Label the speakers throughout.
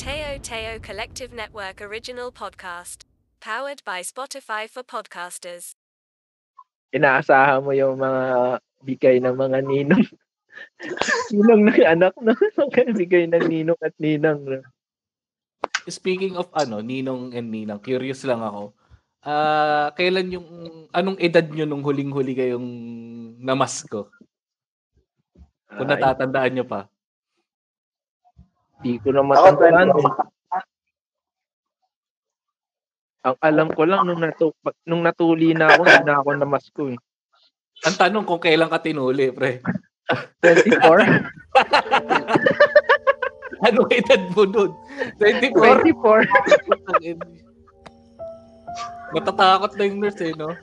Speaker 1: Teo Teo Collective Network original podcast. Powered by Spotify for podcasters.
Speaker 2: Inaasahan mo yung mga bigay ng mga ninong. ninong ng anak, no? bigay ng ninong at ninang. No?
Speaker 3: Speaking of ano, ninong and ninang, curious lang ako. Ah, kailan yung anong edad nyo nung huling-huli kayong namasko? Kung natatandaan nyo pa.
Speaker 2: Di ko na matandaan. eh. Ang alam ko lang nung, natu nung natuli na ako, hindi na ako namasko eh.
Speaker 3: Ang tanong kung kailan ka tinuli, pre.
Speaker 2: 24?
Speaker 3: Anong edad mo nun? 24?
Speaker 2: 24?
Speaker 3: Natatakot na yung nurse eh, no?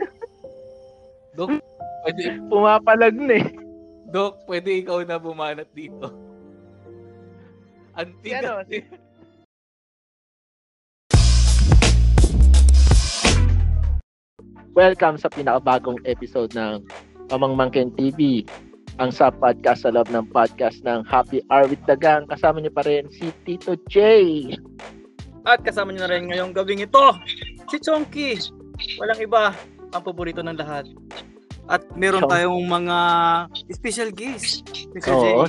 Speaker 3: Dok, pwede,
Speaker 2: Pumapalag na eh.
Speaker 3: Dok, pwede ikaw na bumanat dito.
Speaker 2: Si ano, Welcome sa pinakabagong episode ng Pamangmangkin TV, ang sa podcast sa loob ng podcast ng Happy Hour with the Gang. Kasama niyo pa rin si Tito J.
Speaker 4: At kasama niyo na rin ngayong gabing ito, si Chonky. Walang iba, ang paborito ng lahat. At meron
Speaker 2: Chonky.
Speaker 4: tayong mga special guest. Mr.
Speaker 2: Oo.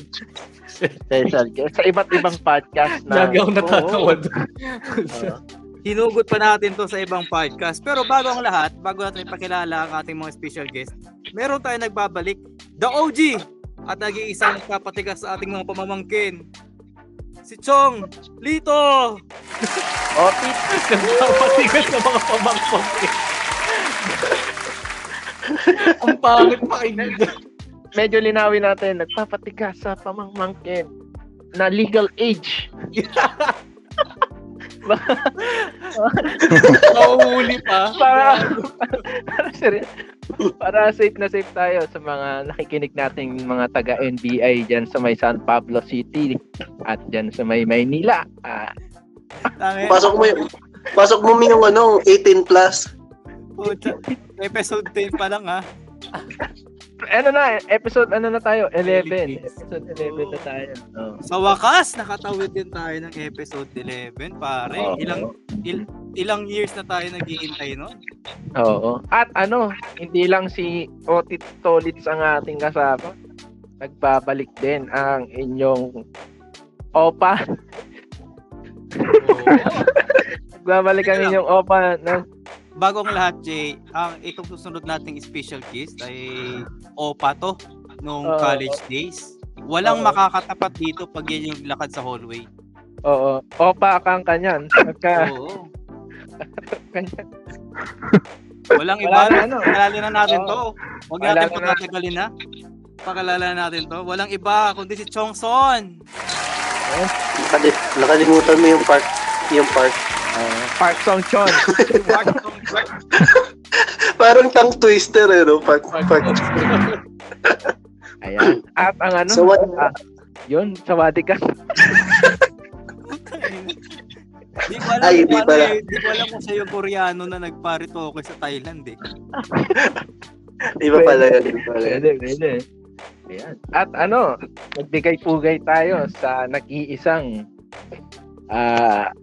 Speaker 2: Special guest. Sa iba't ibang podcast na...
Speaker 3: Lagi ako natatawa
Speaker 2: Oo.
Speaker 3: doon.
Speaker 2: Oo.
Speaker 4: Hinugot pa natin to sa ibang podcast. Pero bago ang lahat, bago natin ipakilala ang ating mga special guest, meron tayong nagbabalik, The OG! At nag-iisang nagpapatigas sa ating mga pamamangkin. Si Chong Lito!
Speaker 2: Oh, Tito.
Speaker 3: Nagpapatigas ng mga pamangkot eh. Ang pangit pakinggan.
Speaker 2: medyo linawin natin, nagpapatigas sa pamangmangkin na legal age.
Speaker 3: Nauhuli pa.
Speaker 2: para, para, seri- para safe na safe tayo sa mga nakikinig nating mga taga NBI dyan sa may San Pablo City at dyan sa may Maynila. Ah.
Speaker 5: Pasok mo yung, pasok mo yung ano, 18 plus.
Speaker 4: Pucha, Episode 10 pa lang ha.
Speaker 2: ano na, episode ano na tayo? 11. Episode 11 na tayo. Oh.
Speaker 4: Sa wakas, nakatawid din tayo ng episode 11, pare.
Speaker 2: Oo.
Speaker 4: Ilang il- ilang years na tayo naghihintay no?
Speaker 2: Oo. At ano, hindi lang si Otit Tolits ang ating kasama. Nagbabalik din ang inyong opa. Nagbabalik ang inyong opa ng
Speaker 4: Bago ang lahat, Jay, ang itong susunod nating special guest ay Opa to nung
Speaker 2: Oo.
Speaker 4: college days. Walang
Speaker 2: Oo.
Speaker 4: makakatapat dito pag yan yung lakad sa hallway.
Speaker 2: Oo. Opa kang kanyan. Pagka
Speaker 4: Oo.
Speaker 2: kanyan.
Speaker 4: Walang
Speaker 2: Wala
Speaker 4: iba.
Speaker 2: na, ano?
Speaker 4: Pakalala na natin
Speaker 2: Oo.
Speaker 4: to. Huwag
Speaker 2: Wala
Speaker 4: natin
Speaker 2: na.
Speaker 4: patatagalin na. Pakalala natin to. Walang iba kundi si Chong Son.
Speaker 5: Nakali- nakalimutan mo yung part. Yung part.
Speaker 2: Uh, Park Song Chon.
Speaker 5: Parang tongue twister eh, no? Part, part.
Speaker 2: Ayan. At ang ano?
Speaker 5: So what?
Speaker 2: ah, yun, sawadi ka.
Speaker 4: Di ko alam
Speaker 5: Ay, di
Speaker 4: ano
Speaker 5: pala.
Speaker 4: eh. Di ko alam kung yung Koreano na nagparitoke sa Thailand eh.
Speaker 5: Iba pala yun. Iba pala yun.
Speaker 2: Pwede, pwede. Ayan. At ano, magbigay-pugay tayo sa nag-iisang ah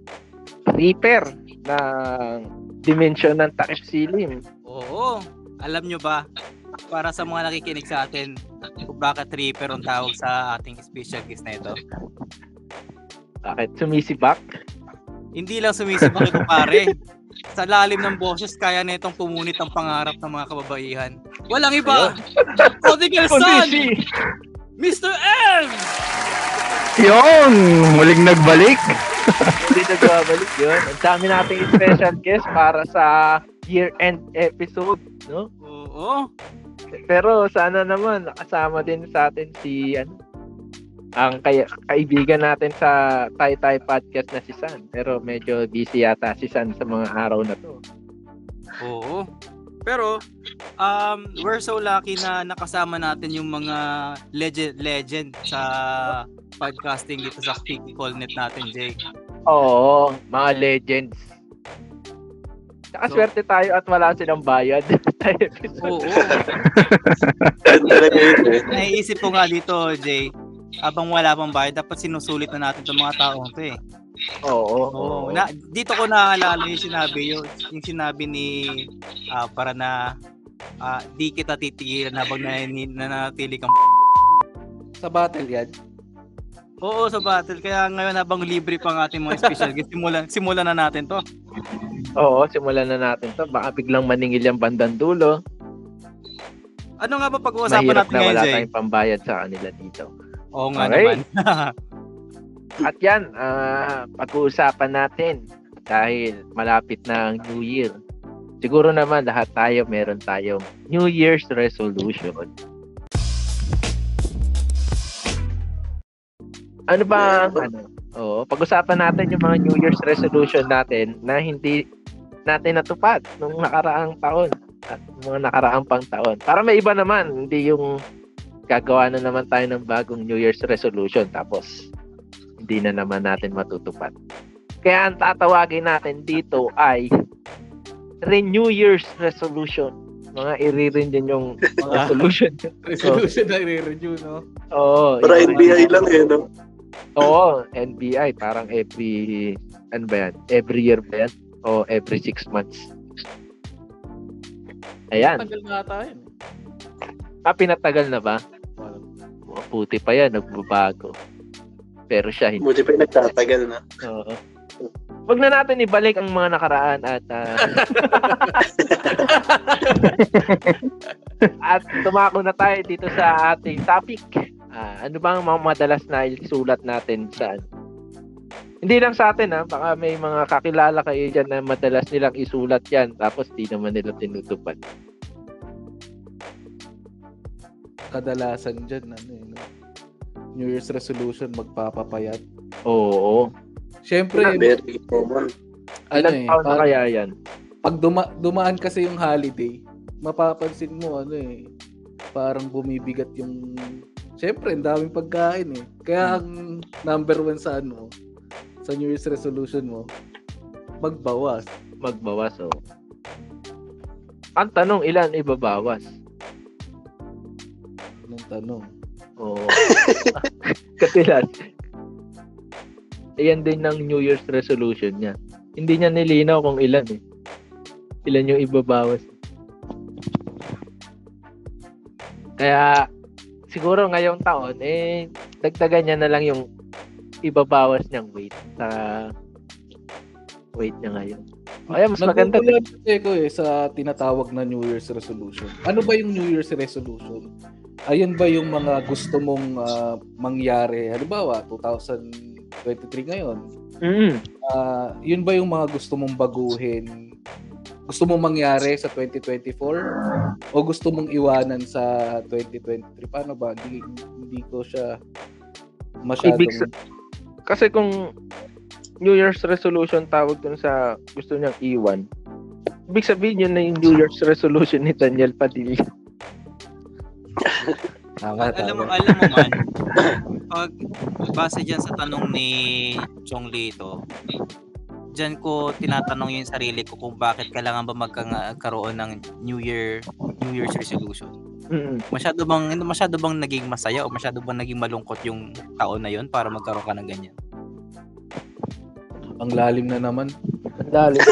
Speaker 2: reaper ng dimension ng takip silim.
Speaker 4: Oo. Alam nyo ba, para sa mga nakikinig sa atin, kung bakit Reaper ang tawag sa ating special guest na ito?
Speaker 2: Bakit sumisibak?
Speaker 4: Hindi lang sumisibak ito pare. Sa lalim ng boses, kaya na itong pumunit ang pangarap ng mga kababaihan. Walang iba! Prodigal Son! Mr. M!
Speaker 6: Yun! Muling nagbalik.
Speaker 2: Hindi nagbabalik yun. Ang dami nating special guest para sa year-end episode, no?
Speaker 4: Oo.
Speaker 2: Pero sana naman nakasama din sa atin si ano ang kay, kaibigan natin sa Tay Tay Podcast na si San. Pero medyo busy yata si San sa mga araw na to.
Speaker 4: Oo. Pero, um, we're so lucky na nakasama natin yung mga legend, legend sa podcasting dito sa Callnet natin, Jay.
Speaker 2: Oo, mga legends. Saka
Speaker 4: So-
Speaker 2: swerte tayo at wala silang bayad.
Speaker 4: Oo.
Speaker 5: Eh.
Speaker 4: Naiisip ko nga dito, Jay, habang wala pang bayad, dapat sinusulit na natin itong mga taong to eh.
Speaker 2: Oo.
Speaker 4: Oo. Na, dito ko naaalala yung sinabi yung, yung sinabi ni ah, para na ah, di kita titigilan habang na, nanatili kang
Speaker 3: Sa battle yan.
Speaker 4: Oo, sa battle. Kaya ngayon habang libre pa ang ating mga special guest, simulan, simulan na natin to.
Speaker 2: Oo, simulan na natin to. Baka biglang maningil yung bandang dulo.
Speaker 4: Ano nga ba pag-uusapan
Speaker 2: Mahirap
Speaker 4: natin
Speaker 2: na
Speaker 4: ngayon,
Speaker 2: wala
Speaker 4: Jay?
Speaker 2: tayong pambayad sa kanila dito.
Speaker 4: Oo nga
Speaker 2: Okay.
Speaker 4: naman.
Speaker 2: At yan, ah, pag-uusapan natin dahil malapit na ang New Year. Siguro naman lahat tayo meron tayong New Year's resolution. Ano ba ang ano? Oo, pag-usapan natin yung mga New Year's resolution natin na hindi natin natupad nung nakaraang taon at mga nakaraang pang taon. Para may iba naman, hindi yung gagawa na naman tayo ng bagong New Year's resolution tapos hindi na naman natin matutupad. Kaya ang tatawagin natin dito ay Renew Year's Resolution. Mga i-renew din yung
Speaker 3: Mga
Speaker 2: resolution.
Speaker 3: resolution na i-review, no?
Speaker 2: Oo.
Speaker 5: Para
Speaker 2: yung-
Speaker 5: NBI lang eh, no?
Speaker 2: Oo, NBI. Parang every, ano ba yan? Every year ba yan? O every six months. Ayan.
Speaker 3: Tagal na ata yun.
Speaker 2: Ah, pinatagal na ba? Maputi pa yan, nagbabago. Pero siya hindi.
Speaker 5: Buti pa yung nagtatagal na.
Speaker 2: Oo. Wag na natin ibalik ang mga nakaraan at ah, at tumako na tayo dito sa ating topic. Ah, ano bang mga madalas na isulat natin sa ano? Hindi lang sa atin ha, baka may mga kakilala kayo dyan na madalas nilang isulat yan tapos di naman nila tinutupad.
Speaker 3: Kadalasan dyan, ano eh, no? New Year's resolution, magpapapayat.
Speaker 2: Oo.
Speaker 3: Siyempre,
Speaker 5: Very common.
Speaker 3: ano eh,
Speaker 2: taon na kaya yan?
Speaker 3: pag duma- dumaan kasi yung holiday, mapapansin mo ano eh, parang bumibigat yung Siyempre, ang daming pagkain eh. Kaya ang number one sa ano, sa New Year's resolution mo, magbawas.
Speaker 2: Magbawas oh. Ang tanong, ilan ibabawas?
Speaker 3: Anong tanong?
Speaker 2: Oo. Kasi lang, ayan din ng New Year's resolution niya. Hindi niya nilinaw kung ilan eh. Ilan yung ibabawas. Kaya, siguro ngayong taon, eh, dagdagan niya na lang yung ibabawas niyang weight sa weight niya ngayon. Kaya mas maganda din.
Speaker 3: Ko eh sa tinatawag na New Year's resolution. Ano ba yung New Year's resolution? Ayun ba yung mga gusto mong ah, mangyari? Halimbawa, 2023 ngayon.
Speaker 2: Mm.
Speaker 3: Ah, yun ba yung mga gusto mong baguhin? Gusto mong mangyari sa 2024? O gusto mong iwanan sa 2023? Paano ba? Hindi, hindi ko siya masyadong...
Speaker 2: Ibig sa- Kasi kung New Year's resolution tawag dun sa gusto niyang iwan, ibig sabihin yun na yung New Year's resolution ni Daniel Padilla.
Speaker 3: Tama,
Speaker 4: alam mo,
Speaker 3: tama.
Speaker 4: alam mo man, pag base dyan sa tanong ni Chong Lito, dyan ko tinatanong yung sarili ko kung bakit kailangan ba magkaroon ng New Year New Year's resolution. Masyado bang masyado bang naging masaya o masyado bang naging malungkot yung taon na yon para magkaroon ka ng ganyan?
Speaker 3: Ang lalim na naman.
Speaker 2: Dali.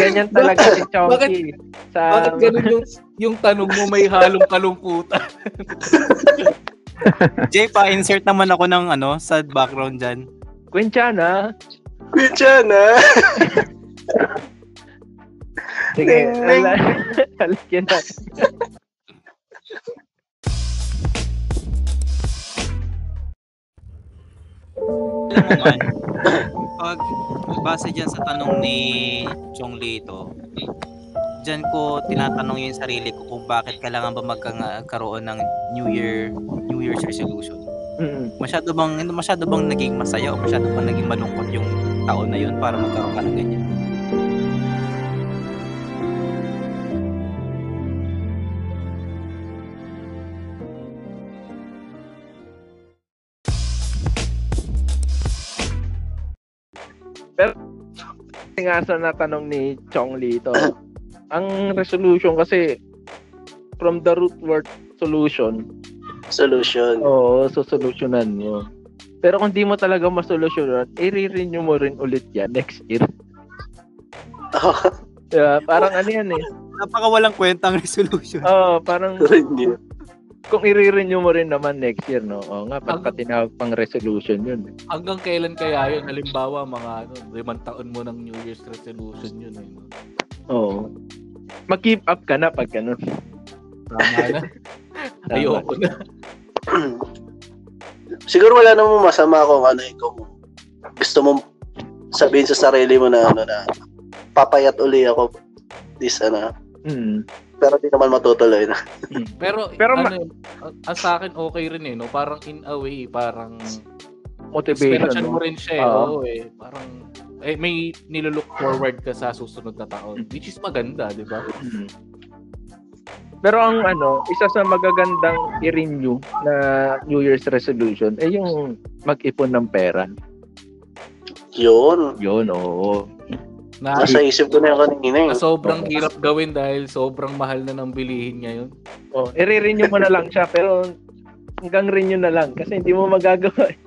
Speaker 2: Ganyan talaga si Chonky. Sa,
Speaker 3: Bakit ganun yung, yung tanong mo may halong kalungkutan?
Speaker 4: Jay, pa-insert naman ako ng ano sa background dyan.
Speaker 2: Quinchana.
Speaker 5: Kuya na.
Speaker 2: Sige,
Speaker 5: Ding, ding.
Speaker 4: Alam mo man, pag base dyan sa tanong ni Chong Lito, dyan ko tinatanong yung sarili ko kung bakit kailangan ba magkaroon ng New Year New Year's resolution.
Speaker 2: Mm.
Speaker 4: Masyado bang masyado bang naging masaya o masyado bang naging malungkot yung taon na yun para magkaroon ka ng ganyan?
Speaker 2: Kasi nga sa natanong ni Chong Lito, ang resolution kasi from the root word solution,
Speaker 5: Solution.
Speaker 2: oo, so solutionan mo. Pero kung di mo talaga masolusyonan, i-renew mo rin ulit yan next year. Diba? Parang ano yan eh.
Speaker 4: Napaka walang kwentang resolution.
Speaker 2: Oo, parang
Speaker 5: Hindi.
Speaker 2: Kung i-renew mo rin naman next year, no? Oo nga, pagka tinawag pang resolution yun.
Speaker 3: Hanggang kailan kaya yun? Halimbawa, mga ano, limang taon mo ng New Year's resolution yun. Eh, no?
Speaker 2: Oo. Mag-keep up ka na pag ganun.
Speaker 3: Tama na. Ayoko na.
Speaker 5: Siguro wala namang masama kung ano eh, kung gusto mong sabihin sa sarili mo na ano na papayat uli ako this ano
Speaker 2: Hmm.
Speaker 5: pero di naman matutuloy na.
Speaker 3: Pero,
Speaker 2: Pero
Speaker 3: ano,
Speaker 2: ma-
Speaker 3: ang- ang sa akin okay rin eh, no? Parang in a way, parang
Speaker 2: Motivation
Speaker 3: mo
Speaker 2: mo.
Speaker 3: rin siya eh.
Speaker 2: Oo.
Speaker 3: Oo eh. Parang, eh, may nilulook forward ka sa susunod na taon. Which is maganda, di ba?
Speaker 2: Hmm. Pero ang ano, isa sa magagandang i-renew na New Year's resolution ay yung mag-ipon ng pera.
Speaker 5: Yun.
Speaker 2: Yun, oo.
Speaker 3: Na,
Speaker 5: Nasa isip ko na yung kanina eh.
Speaker 3: na sobrang hirap gawin dahil sobrang mahal na ng bilihin ngayon.
Speaker 2: Oh, i-renew mo na lang siya pero hanggang renew na lang kasi hindi mo magagawa. eh.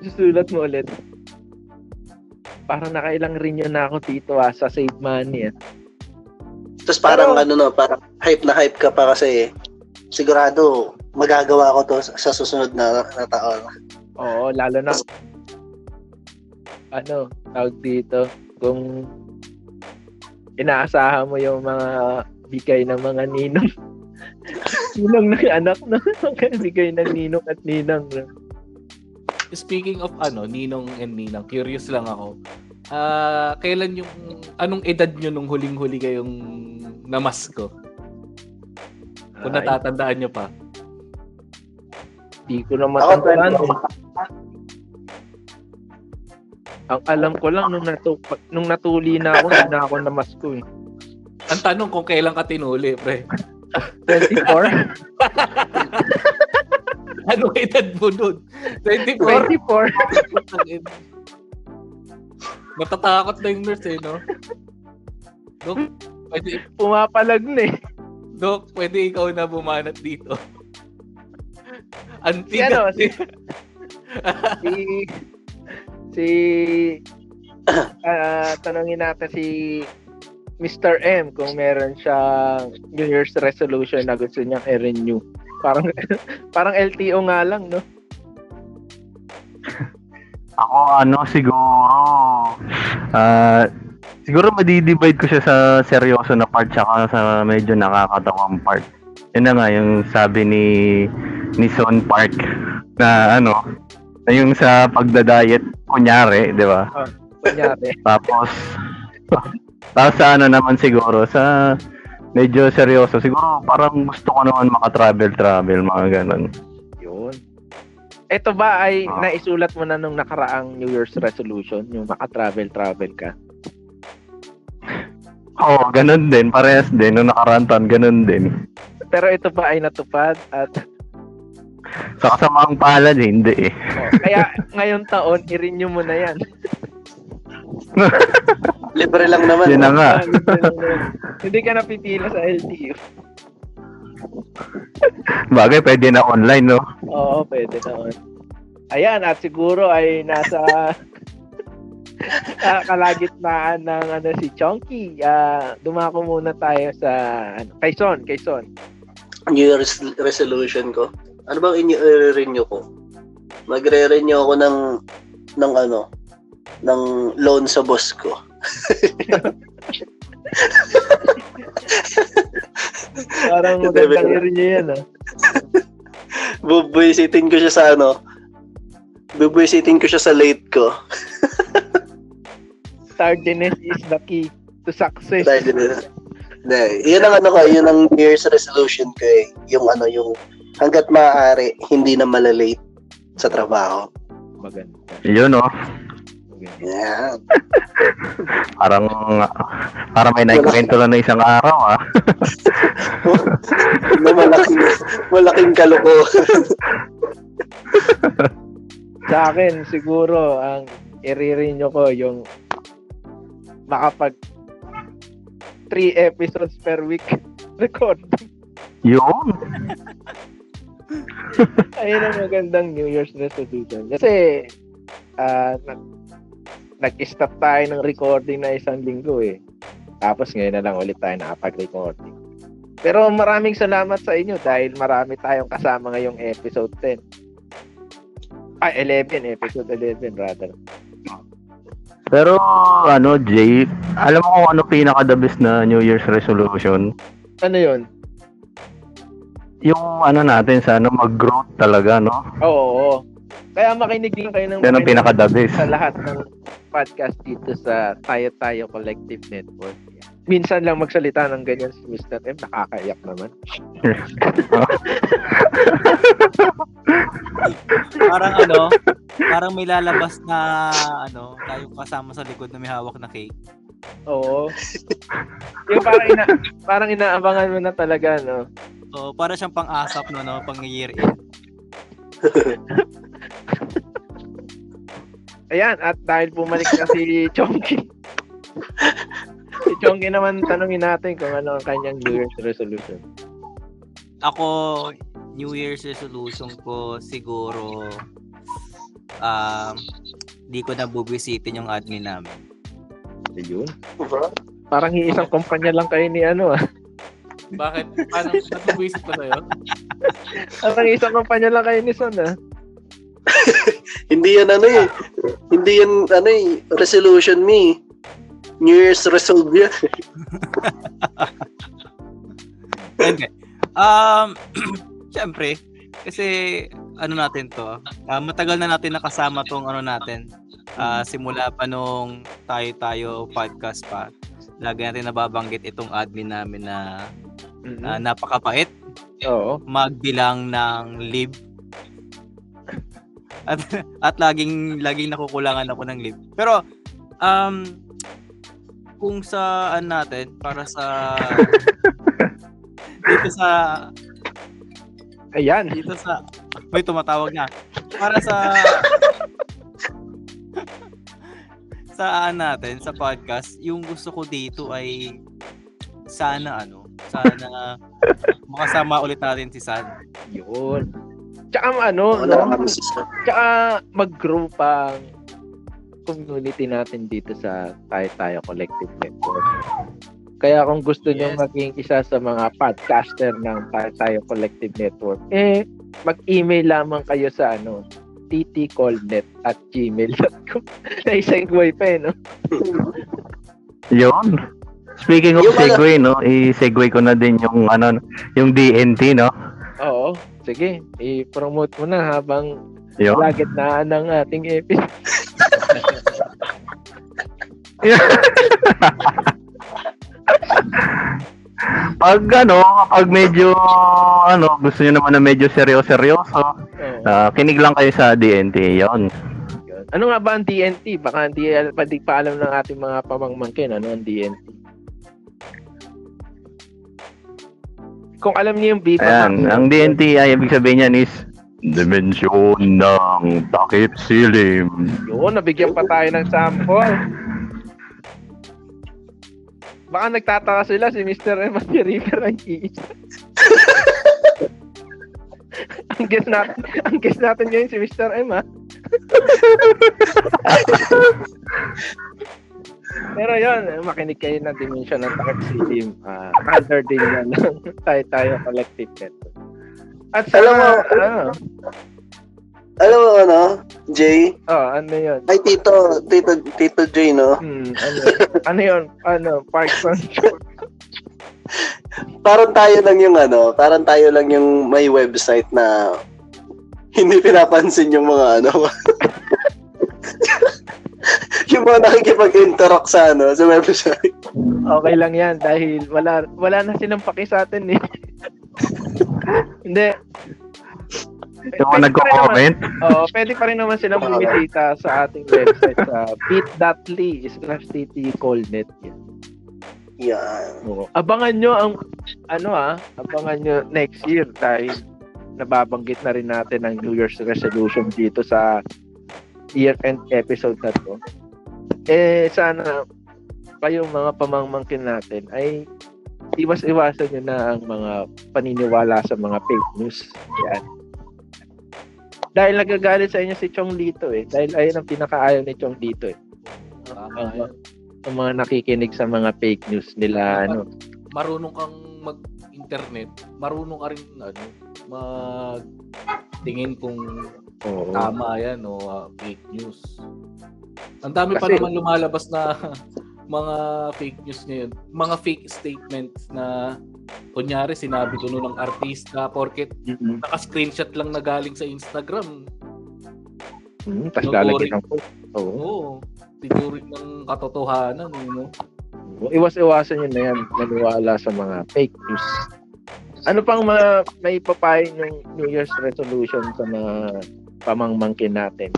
Speaker 2: Susulat mo ulit. Parang nakailang renew na ako dito ah, sa save money. Ah.
Speaker 5: Tapos parang
Speaker 2: Pero-
Speaker 5: ano no, parang hype na hype ka pa kasi sigurado magagawa ko to sa- sa susunod na, na taon.
Speaker 2: Oo, lalo na ano, tawag dito, kung inaasahan mo yung mga bigay ng mga ninong ninong ng anak no? bigay ng ninong at ninang?
Speaker 3: Speaking of ano, Ninong and Ninang, curious lang ako. Ah, kailan yung anong edad nyo nung huling-huli kayong namasko? Kung natatandaan nyo pa.
Speaker 2: Di ko na
Speaker 5: Ako,
Speaker 2: matandaan.
Speaker 5: 20.
Speaker 2: Ang alam ko lang nung natu nung natuli na ako, hindi na ako namasko eh.
Speaker 3: Ang tanong kung kailan ka tinuli, pre.
Speaker 2: 24?
Speaker 3: Anong edad mo nun? 24?
Speaker 2: 24?
Speaker 3: Natatakot na yung nurse eh, no? Dok, pwede,
Speaker 2: Pumapalag na eh.
Speaker 3: Dok, pwede ikaw na bumanat dito.
Speaker 2: Si
Speaker 3: Antiga.
Speaker 2: ano, si, si, si, ah, tanongin natin si Mr. M kung meron siyang New Year's resolution na gusto niyang i-renew. Parang, parang LTO nga lang, no?
Speaker 6: Ako ano siguro ah siguro madidivide ko siya sa seryoso na part tsaka sa medyo nakakatawang part. Yun na nga yung sabi ni ni Son Park na ano yung sa pagda-diet kunyari, 'di ba?
Speaker 2: Kunyari.
Speaker 6: Tapos tapos sa ano naman siguro sa medyo seryoso siguro parang gusto ko naman maka-travel travel mga ganun.
Speaker 2: Yun. Ito ba ay
Speaker 6: Ah.
Speaker 2: naisulat mo na nung nakaraang New Year's resolution, yung maka-travel-travel ka?
Speaker 6: Oo, ganun din. Parehas din. Nung nakaraan taon, ganun din.
Speaker 2: Pero ito ba ay natupad at
Speaker 6: Sa kasamaang palad, hindi eh.
Speaker 2: oh, kaya ngayon taon i-renew mo na 'yan.
Speaker 5: Libre lang naman.
Speaker 6: Yun na nga.
Speaker 2: Hindi ka napipila sa LTO.
Speaker 6: Bagay, pwede na online, no?
Speaker 2: Oo, pwede naman. Ayan, at siguro ay nasa ah, kalagitnaan ng ano si Chonky. Ah, dumako muna tayo sa ano, kay Son, kay Son.
Speaker 5: New Year's resolution ko. Ano bang i-renew ko? Magre-renew ako ng ng ano ng loan sa boss ko.
Speaker 2: Parang magandang i-renew yan ah.
Speaker 5: Bubwisitin ko siya sa ano. Bubwisitin ko siya sa late ko.
Speaker 2: Tardiness is the key to success.
Speaker 5: Din. Hindi, yun ang ano ko, yun ang New Year's resolution ko eh. Yung ano, yung hanggat maaari, hindi na malalate sa trabaho.
Speaker 2: Maganda.
Speaker 6: Yun, no?
Speaker 2: maganda.
Speaker 5: Yan.
Speaker 6: Parang, parang may naikwento lang na isang araw, ah.
Speaker 5: na malaking, malaking kalokohan.
Speaker 2: Sa akin, siguro, ang i-renew ko yung makapag 3 episodes per week record.
Speaker 6: Yun.
Speaker 2: Ayun ang magandang New Year's resolution. Kasi, ah, nag- nag-stop tayo ng recording na isang linggo eh. Tapos ngayon na lang ulit tayo nakapag-recording. Pero maraming salamat sa inyo dahil marami tayong kasama ngayong episode 10. Ay, 11. Episode 11 rather.
Speaker 6: Pero ano, Jay, alam mo kung ano pinaka the best na New Year's resolution?
Speaker 2: Ano yun?
Speaker 6: Yung ano natin sa ano, mag-growth talaga, no?
Speaker 2: Oo, oo. Kaya makinig din kayo ng
Speaker 6: Yan ang pinaka
Speaker 2: sa lahat ng podcast dito sa Tayo Tayo Collective Network. Minsan lang magsalita ng ganyan si Mr. M. Nakakaiyak naman.
Speaker 4: Parang ano, parang may lalabas na ano, tayo kasama sa likod na may hawak na cake.
Speaker 2: Oo. yung parang, ina, parang inaabangan mo na talaga, no?
Speaker 4: So, para siyang pang-asap no, no, pang year end.
Speaker 2: Ayan, at dahil bumalik na si Chonky. si Chonky naman tanungin natin kung ano ang kanyang New Year's resolution.
Speaker 4: Ako, New Year's resolution ko siguro um, di ko na bubisitin yung admin namin.
Speaker 2: Ayun. Parang iisang kumpanya lang kayo ni ano ah.
Speaker 3: Bakit? Paano? Natubuisit pa sa'yo?
Speaker 2: Parang isang kumpanya lang kayo ni Son ah.
Speaker 5: Hindi yan ano eh. Hindi yan ano eh. Resolution me. New Year's resolve yan.
Speaker 4: Hindi. Um, syempre, kasi ano natin to, ah, matagal na natin nakasama tong ano natin, ah, simula pa nung tayo-tayo podcast pa. Lagi natin nababanggit itong admin namin na, na napakapait,
Speaker 2: Oo.
Speaker 4: magbilang ng leave. At, at laging laging nakukulangan ako ng leave. Pero um kung sa ano natin para sa dito sa
Speaker 2: Ayan.
Speaker 4: dito sa may tumatawag na para sa sa ano natin sa podcast yung gusto ko dito ay sana ano sana makasama ulit natin si San
Speaker 2: Yun. Tsaka ano,
Speaker 5: Wala
Speaker 2: no?
Speaker 5: kami
Speaker 2: Tsaka mag-grow pa ang community natin dito sa Tayo Tayo Collective Network. Kaya kung gusto nyo
Speaker 4: Yes.
Speaker 2: maging isa sa mga podcaster ng Tayo Tayo Collective Network, eh, mag-email lamang kayo sa ano, ttcallnet at gmail.com. Naisegue pa eh, no?
Speaker 6: Yun. Speaking of
Speaker 5: Yung ano-
Speaker 6: segue, no, i-segue ko na din yung ano, yung DNT, no.
Speaker 2: Oo. Sige, i-promote mo na habang
Speaker 6: Yun.
Speaker 2: lagitnaan ng ating episode.
Speaker 6: Pag ano, kapag medyo ano, gusto niyo naman na medyo seryoso-seryoso, ah, kinig lang kayo sa DNT, 'yon.
Speaker 2: Ano nga ba ang DNT? Baka hindi pa, di pa alam ng ating mga pamangmangkin ano ang DNT. Kung alam niyo yung Viva
Speaker 6: Ayan, ang DNT ay ibig sabihin niyan is dimensyon ng takip silim.
Speaker 2: yun, nabigyan pa tayo ng sample. Baka nagtataka sila si Mr. M at si River ang iisa. ang guess natin, ang guess natin ngayon si Mr. M ha. Pero yun, makinig kayo ng dimension ng takip silim. Uh, under din yan ng tayo tayo collective network. At sa
Speaker 5: Alam mo,
Speaker 2: ano,
Speaker 5: Alam mo ano, Jay?
Speaker 2: oh, ano yun?
Speaker 5: Ay, Tito, Tito, Tito Jay, no?
Speaker 2: Hmm, ano, ano yun? Ano, Parkson?
Speaker 5: Parang tayo lang yung ano, parang tayo lang yung may website na hindi pinapansin yung mga ano. yung mga nakikipag-interact sa ano, sa website.
Speaker 2: Okay lang yan dahil wala wala na silang paki sa atin eh. Hindi.
Speaker 6: Yung mga nagko-comment,
Speaker 2: Oo, pwede pa rin naman silang bumisita sa ating website sa bit.ly slash ttcallnet.
Speaker 5: Yan.
Speaker 2: Oo. Abangan nyo ang ano ah, abangan nyo next year dahil nababanggit na rin natin ang New Year's resolution dito sa year-end episode na to. Eh, sana kayong mga pamangmangkin natin ay iwas-iwasan nyo na ang mga paniniwala sa mga fake news. Yan. Dahil nagagalit sa inyo si Chong Lito eh. Dahil ayun ang pinakaayaw ni Chong Lito eh.
Speaker 3: Tama yan.
Speaker 2: Ang mga nakikinig sa mga fake news nila ano.
Speaker 3: marunong kang mag-internet, marunong ka rin ano, mag tingin kung
Speaker 2: Oo.
Speaker 3: tama yan o ah, fake news. Ang dami pa
Speaker 2: Kasi-
Speaker 3: naman lumalabas na mga fake news ngayon. Mga fake statements na kunyari sinabi ko ng artista porket
Speaker 2: Mm-mm.
Speaker 3: naka-screenshot lang na galing sa Instagram.
Speaker 2: Mm, Tapos
Speaker 3: Tuturing.
Speaker 2: lalagyan ng Oo.
Speaker 3: Oo. Tituring ng katotohanan, you know?
Speaker 2: Iwas-iwasan yun na yan. Maniwala sa mga fake news. Ano pang mga may papayo yung New Year's resolution sa mga pamangmangkin natin?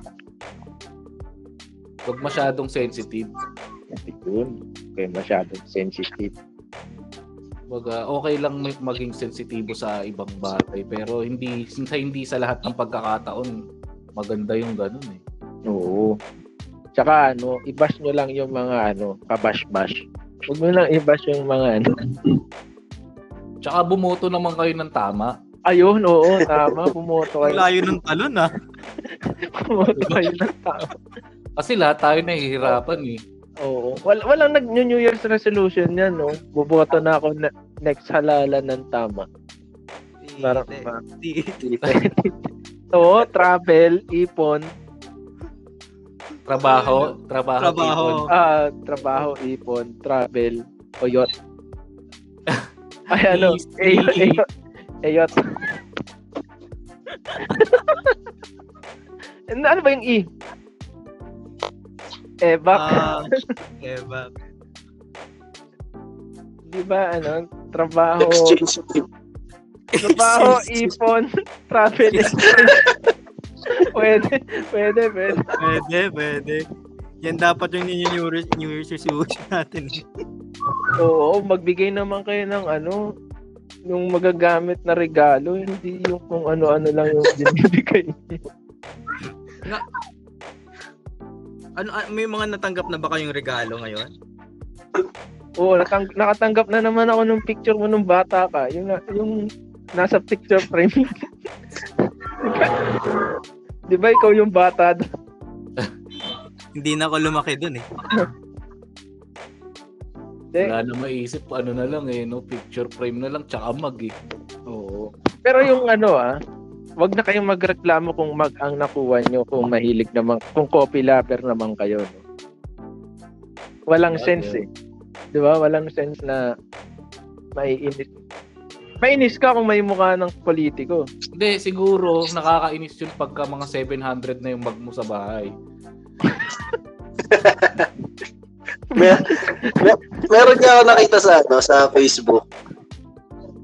Speaker 3: Huwag masyadong sensitive.
Speaker 2: Yun. Okay, masyadong sensitive.
Speaker 3: Wag ah, okay lang may- maging sensitibo sa ibang bagay pero hindi sa hindi sa lahat ng pagkakataon maganda yung ganun eh.
Speaker 2: Oo. Tsaka ano, i-bash nyo lang yung mga ano, kabash-bash. Huwag mo lang i-bash yung mga ano.
Speaker 3: Tsaka bumoto naman kayo ng tama.
Speaker 2: Ayun, oo, tama. Pumoto
Speaker 4: Ang
Speaker 2: kayo.
Speaker 4: layo ng talon ah.
Speaker 2: Pumoto kayo ng tama.
Speaker 3: Kasi lahat tayo nahihirapan eh.
Speaker 2: Oo. Wal walang nag New Year's resolution yan, no? Buboto na ako na next halalan ng tama. Parang,
Speaker 4: Tite.
Speaker 2: Oo, travel, ipon,
Speaker 3: Trabaho, trabaho.
Speaker 4: Trabaho.
Speaker 3: ipon.
Speaker 2: ah, trabaho, ipon, travel, oyot. Ay, ano? Eyot. Eyot. Eyot. ano ano ba yung E? Ebak.
Speaker 4: Ah, Eva.
Speaker 2: Di ba, ano? Trabaho,
Speaker 5: Exchange.
Speaker 2: trabaho, ipon, travel, pwede, pwede, pwede.
Speaker 4: Pwede, pwede. Yan dapat yung New Year's, New Year's resolution natin.
Speaker 2: Oo, magbigay naman kayo ng ano, yung magagamit na regalo, hindi yung kung ano-ano lang yung binibigay niyo.
Speaker 4: Ano, ah, may mga natanggap na ba kayong regalo ngayon?
Speaker 2: Oo, natang- nakatanggap na naman ako ng picture mo nung bata ka. Yung, na- yung nasa picture frame. Di ba ikaw yung bata?
Speaker 4: Hindi na ako lumaki dun eh.
Speaker 2: Hindi.
Speaker 3: Wala na maisip, ano na lang eh, no? Picture frame na lang, tsaka mag eh.
Speaker 2: Oo. Pero yung ano ah, wag na kayong magreklamo kung mag ang nakuha nyo kung mahilig naman, kung copy lover naman kayo. No? Walang
Speaker 3: Okay.
Speaker 2: sense eh. Di ba? Walang sense na maiinis. Mainis ka kung may mukha ng politiko.
Speaker 3: Hindi, siguro, nakakainis yun pagka mga 700 na yung mag mo sa bahay.
Speaker 5: Mer mer- meron niya ako nakita sa ano sa Facebook.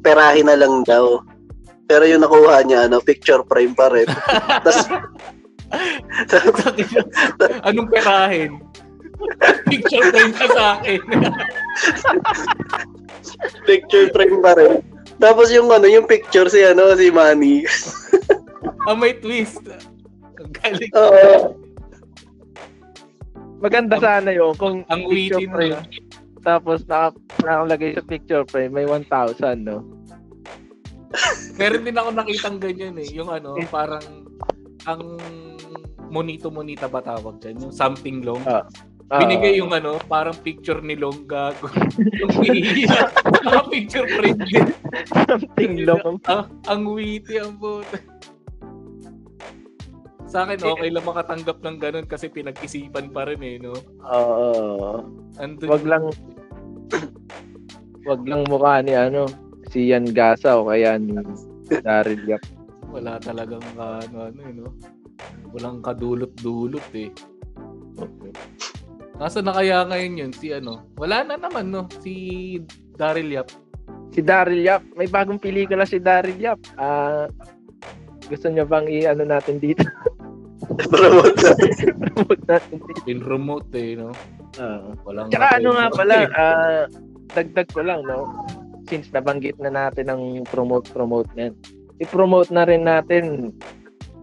Speaker 5: Perahin na lang daw. Pero yung nakuha niya ano, picture frame pa rin. Tapos
Speaker 3: Anong perahin? Picture frame ka sa akin.
Speaker 5: picture frame pa rin. Tapos yung ano, yung picture si ano, si Manny.
Speaker 3: ah, may twist. Ang galing.
Speaker 5: Oo.
Speaker 2: Maganda sana yun kung
Speaker 3: Ang
Speaker 2: picture
Speaker 3: witty
Speaker 2: frame,
Speaker 3: na.
Speaker 2: tapos naka, nakalagay sa picture frame, may 1,000, no?
Speaker 3: Meron din ako nakitang ganyan eh. Yung ano, parang ang monito-monita ba tawag dyan? Yung something long.
Speaker 2: Ah.
Speaker 3: Binigay yung ano, parang picture ni Long gago. yung iiyak. Mga picture frame din.
Speaker 2: something long.
Speaker 3: ang, ang witty ang puta. Sa akin, okay lang makatanggap ng ganun kasi pinag-isipan pa rin eh, no?
Speaker 2: Oo.
Speaker 3: Andun,
Speaker 2: Wag lang wag lang mukha ni ano, si Yan Gasa o kaya ni Daryl Yap.
Speaker 3: wala talagang uh, ano, ano, eh, no? Walang kadulot-dulot eh. Nasa na kaya ngayon yun? Si ano? Wala na naman, no? Si Daryl Yap.
Speaker 2: Si Daryl Yap, may bagong pelikula si Daryl Yap. Ah, gusto niyo bang i-ano natin dito?
Speaker 5: Promote na.
Speaker 2: Promote natin dito.
Speaker 3: In remote eh, no?
Speaker 2: Ah.
Speaker 3: Walang
Speaker 2: Tsaka ano nga pala, ah, dagdag ko lang, no? Since nabanggit na natin ang promote-promote na yan, i-promote na rin natin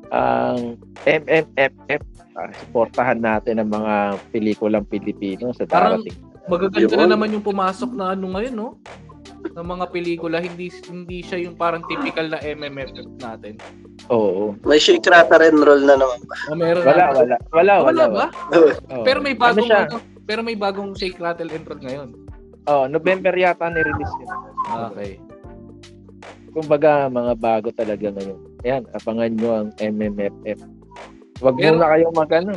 Speaker 2: ang MMFF. Ah, supportahan natin ang mga pelikulang Pilipino sa
Speaker 3: Parang-
Speaker 2: darating.
Speaker 3: Magaganda
Speaker 5: Yun.
Speaker 3: na naman yung pumasok na ano ngayon, no? ng mga pelikula, hindi hindi siya yung parang typical na MMFF natin.
Speaker 2: Oo.
Speaker 5: May shake rattle and roll na naman.
Speaker 3: O meron
Speaker 2: Wala,
Speaker 3: na-
Speaker 2: wala. Wala,
Speaker 3: Ah,
Speaker 2: wala.
Speaker 3: wala ba? Pero may bagong
Speaker 2: Ano siya?
Speaker 3: ano, pero may bagong shake rattle and roll ngayon.
Speaker 2: Oh, November yata ni-release yun.
Speaker 3: Okay.
Speaker 2: Kumbaga, mga bago talaga ngayon. Ayan, abangan nyo ang MMFF. Huwag
Speaker 3: Meron-
Speaker 2: muna kayong mag ano.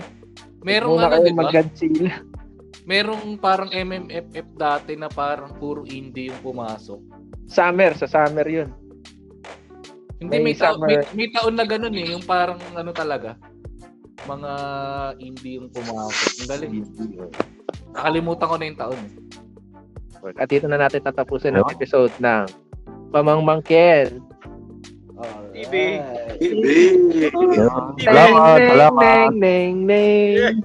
Speaker 3: Merong
Speaker 2: muna
Speaker 3: ano,
Speaker 2: kayong
Speaker 3: di ba?
Speaker 2: mag-Godzilla.
Speaker 3: Merong parang MMFF dati na parang puro indie yung pumasok.
Speaker 2: Summer, sa summer yun.
Speaker 3: Hindi
Speaker 2: May
Speaker 3: may, taon, may, may taon na ganun eh, yung parang ano talaga. Mga indie yung pumasok. Ang galing. Nakalimutan ko na yung taon. eh.
Speaker 2: At dito na natin tatapusin ang episode ng Pamangmangkin.
Speaker 4: TV.
Speaker 5: Ibi.
Speaker 6: Salamat, salamat.
Speaker 2: Neng, neng, neng.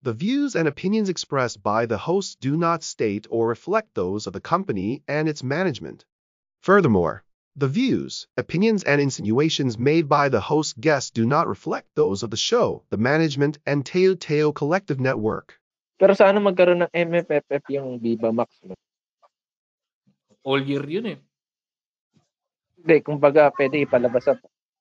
Speaker 7: The views and opinions expressed by the host do not state or reflect those of the company and its management. Furthermore, the views, opinions, and insinuations made by the host guests do not reflect those of the show, the management, and Teo Teo Collective Network.
Speaker 2: Pero sana magkaroon ng MFFF yung Viva Max.
Speaker 3: All year yun eh.
Speaker 2: Hindi, kumbaga, pwede ipalabas sa,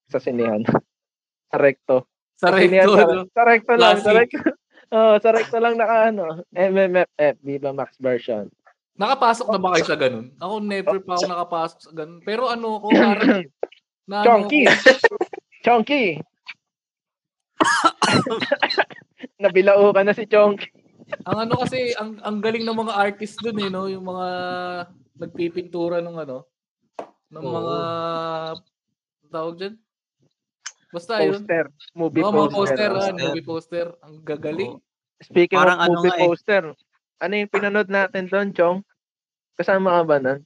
Speaker 2: sa sinehan. sa recto.
Speaker 3: Sa recto,
Speaker 2: sa,
Speaker 3: no?
Speaker 2: sa recto lang. Sa
Speaker 3: Classic.
Speaker 2: recto. Oh, sa recto lang naka ano, MMFF, Viva Max version.
Speaker 3: Nakapasok na ba kayo sa ganun? Ako never pa ako nakapasok sa ganun. Pero ano ko, parang... na, ano
Speaker 2: Chonky! Chonky! Nabilao ka na si Chonky.
Speaker 3: Ang ano kasi, ang, ang galing ng mga artist dun eh, no? Yung mga nagpipintura ng ano, ng
Speaker 2: Oo.
Speaker 3: mga tawag dyan? Basta yun.
Speaker 2: Poster. Movie
Speaker 3: Mga mga
Speaker 2: poster.
Speaker 3: poster, ah,
Speaker 4: Poster.
Speaker 3: movie poster. Ang gagaling.
Speaker 2: Speaking
Speaker 4: Parang
Speaker 2: of
Speaker 4: ano
Speaker 2: movie
Speaker 4: nga eh.
Speaker 2: poster, ano yung pinanood natin doon, Chong? Kasama ka ba nun?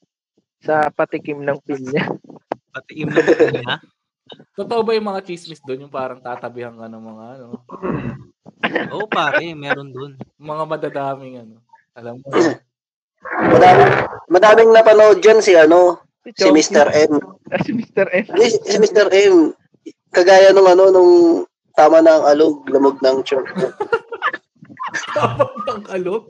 Speaker 2: Sa patikim ng pinya.
Speaker 4: Pati im na niya.
Speaker 3: Totoo ba yung mga chismis doon? Yung parang tatabihan ka ng mga ano,
Speaker 4: Oo pare, meron dun.
Speaker 3: mga madadaming ano. Alam mo.
Speaker 5: Madaming, madaming napanood dyan si ano, si
Speaker 2: Chong,
Speaker 5: Mr. M.
Speaker 2: Ah, si Mr. M.
Speaker 5: Si si Mr. M. Kagaya nung ano, nung tama na ang alog, lamog ng chok.
Speaker 3: Tapang ng alok.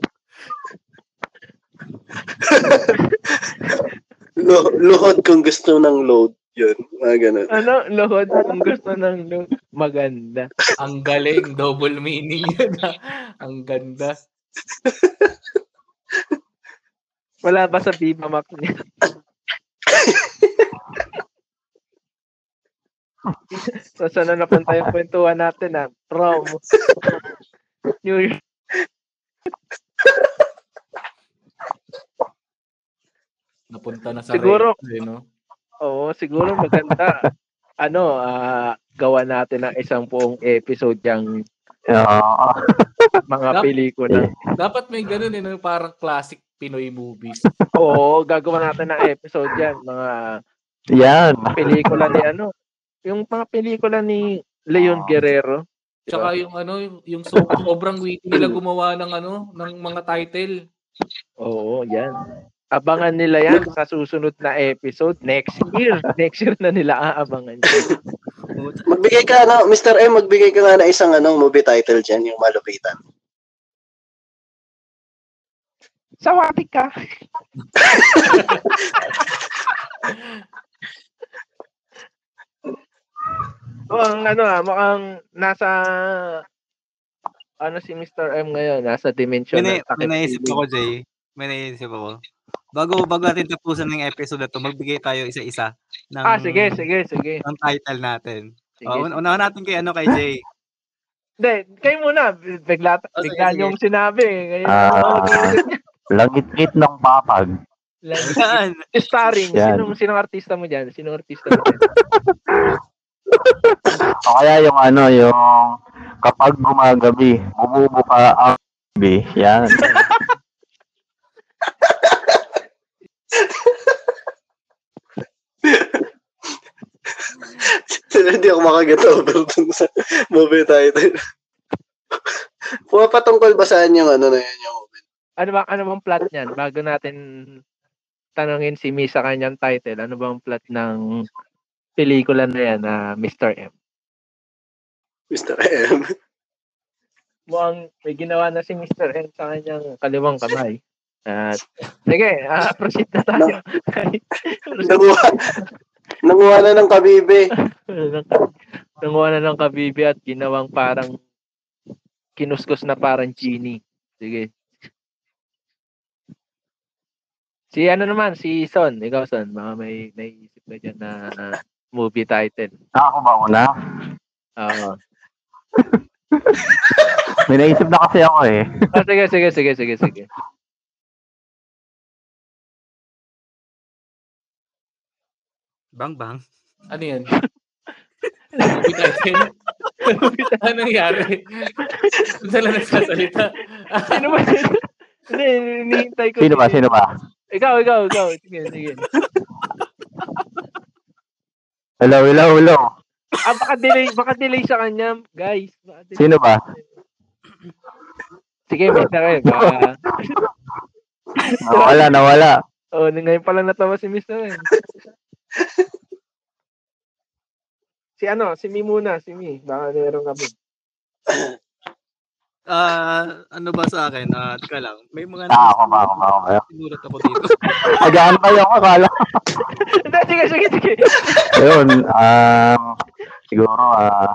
Speaker 5: Lu- luhod kung gusto ng load. Yun, mga ganun.
Speaker 2: Ano, lohod kung gusto ng lo- maganda.
Speaker 3: Ang galing. Double meaning yun. Ang ganda.
Speaker 2: Wala ba sa Viva Max niya? so, saan na napunta yung kwentuhan natin ah? Prom. New Year.
Speaker 3: Napunta na sa
Speaker 2: Siguro-
Speaker 3: recto, eh, no?
Speaker 2: Oo, siguro maganda. ano, ah, gawa natin ng isang buong episode yung
Speaker 6: Ah,
Speaker 2: mga
Speaker 3: Dap-
Speaker 2: pelikula.
Speaker 3: Dapat may ganun eh, no? parang classic Pinoy movies.
Speaker 2: Oo, gagawa natin ng episode yan. Mga
Speaker 6: yan.
Speaker 2: pelikula ni ano. Yung mga pelikula ni Leon Guerrero.
Speaker 3: Tsaka yung ano, yung, yung so, sobrang witty nila gumawa ng ano, ng mga title.
Speaker 2: Oo, yan. Abangan nila yan sa susunod na episode next year. Next year na nila aabangan yan.
Speaker 5: Magbigay ka, ano, Mr. M, magbigay ka nga na isang ano, movie title dyan, yung malupitan.
Speaker 2: Sawabi ka. oh, ang ano ah, mukhang nasa ano si Mr. M ngayon, nasa dimension
Speaker 4: May, na, may naisip ako, Jay. May naisip ako. Bago bago natin tapusan ng episode na to, magbigay tayo isa-isa ng,
Speaker 2: Ah, sige, sige, sige.
Speaker 4: ng title natin.
Speaker 2: sige.
Speaker 4: Oh, un- unahan natin kay ano kay Jay.
Speaker 2: Hindi, kayo muna. Bigla,
Speaker 4: Oh, sige,
Speaker 2: bigla
Speaker 4: sige.
Speaker 2: sinabi. eh. Ngayon,
Speaker 6: Ah.
Speaker 2: ako mag-iisip niya.
Speaker 6: Langit-ngit ng papag.
Speaker 2: Lang-
Speaker 4: Yan.
Speaker 2: Starring.
Speaker 6: Yan.
Speaker 2: Sinong, sinong artista mo dyan? Sinong artista mo dyan?
Speaker 6: O kaya yung ano, yung kapag gumagabi, bumubuka ang gabi. Yan.
Speaker 5: Hindi ako makaget over dun sa movie title. Pumapatungkol ba saan yung ano na yun yung movie?
Speaker 2: ano ba ano bang plot niyan? Bago natin tanungin si Mi sa kanyang title, ano bang plot ng pelikula na yan na Mr. M?
Speaker 5: Mr. M.
Speaker 2: mukhang may ginawa na si Mr. M sa kanyang kaliwang kamay. At, sige, ah, proceed na tayo.
Speaker 5: Nanguha, nanguha na ng kabibe.
Speaker 2: Nanguha na ng kabibi at ginawang parang kinuskus na parang genie. Sige. Si ano naman, si Son. Ikaw, Son. Mga may naisip ka dyan na movie title.
Speaker 6: Ako ba una?
Speaker 2: Oo.
Speaker 6: May naisip na kasi ako eh.
Speaker 2: Ah, sige, sige, sige, sige, sige.
Speaker 4: Bang bang.
Speaker 3: Ano yan? Movie title? ano nangyari? Saan lang nagsasalita?
Speaker 2: Sino ba? Hindi, hinihintay ko.
Speaker 6: Sino ba?
Speaker 2: si-
Speaker 6: Sino ba?
Speaker 2: Ikaw, ikaw, ikaw. Sige, sige.
Speaker 6: Hello, hello, hello.
Speaker 2: Ah, baka delay, baka delay sa kanya, guys. Baka delay.
Speaker 6: Sino ba?
Speaker 2: Sige, Mr. M. Baka,
Speaker 6: Nawala, nawala.
Speaker 2: oh, ngayon pa lang natawa si Mr. M. si ano, si Mi muna, si Mi. Baka meron kami.
Speaker 4: Ah, ano ba sa akin? Ah, tika lang. May mga
Speaker 6: Ah, ako ba, ako ba, ako ba.
Speaker 4: sinulat ako dito.
Speaker 6: Agaan kayo ako, akala ko.
Speaker 2: Hindi, sige, sige, sige.
Speaker 6: Ayun, um, siguro, ah,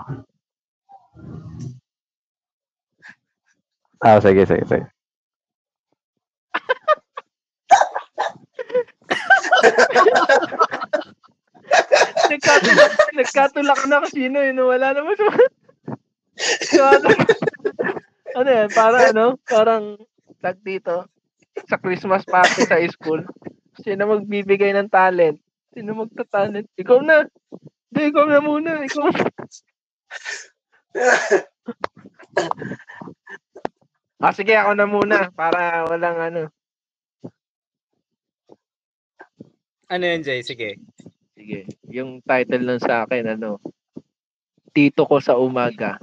Speaker 6: ah, sige, sige, sige.
Speaker 2: Nagkatulak, nagkatulak na kasi sino yun. Wala naman. So, ano, ano yan, para ano, parang tag dito, sa Christmas party sa school, sino magbibigay ng talent? Sino magta-talent? Ikaw na. Hindi, ikaw na muna. Ikaw na. ah, sige, ako na muna para walang ano.
Speaker 4: ano yun, Jay? Sige.
Speaker 2: Sige, yung title nun sa akin, ano, Tito ko sa umaga.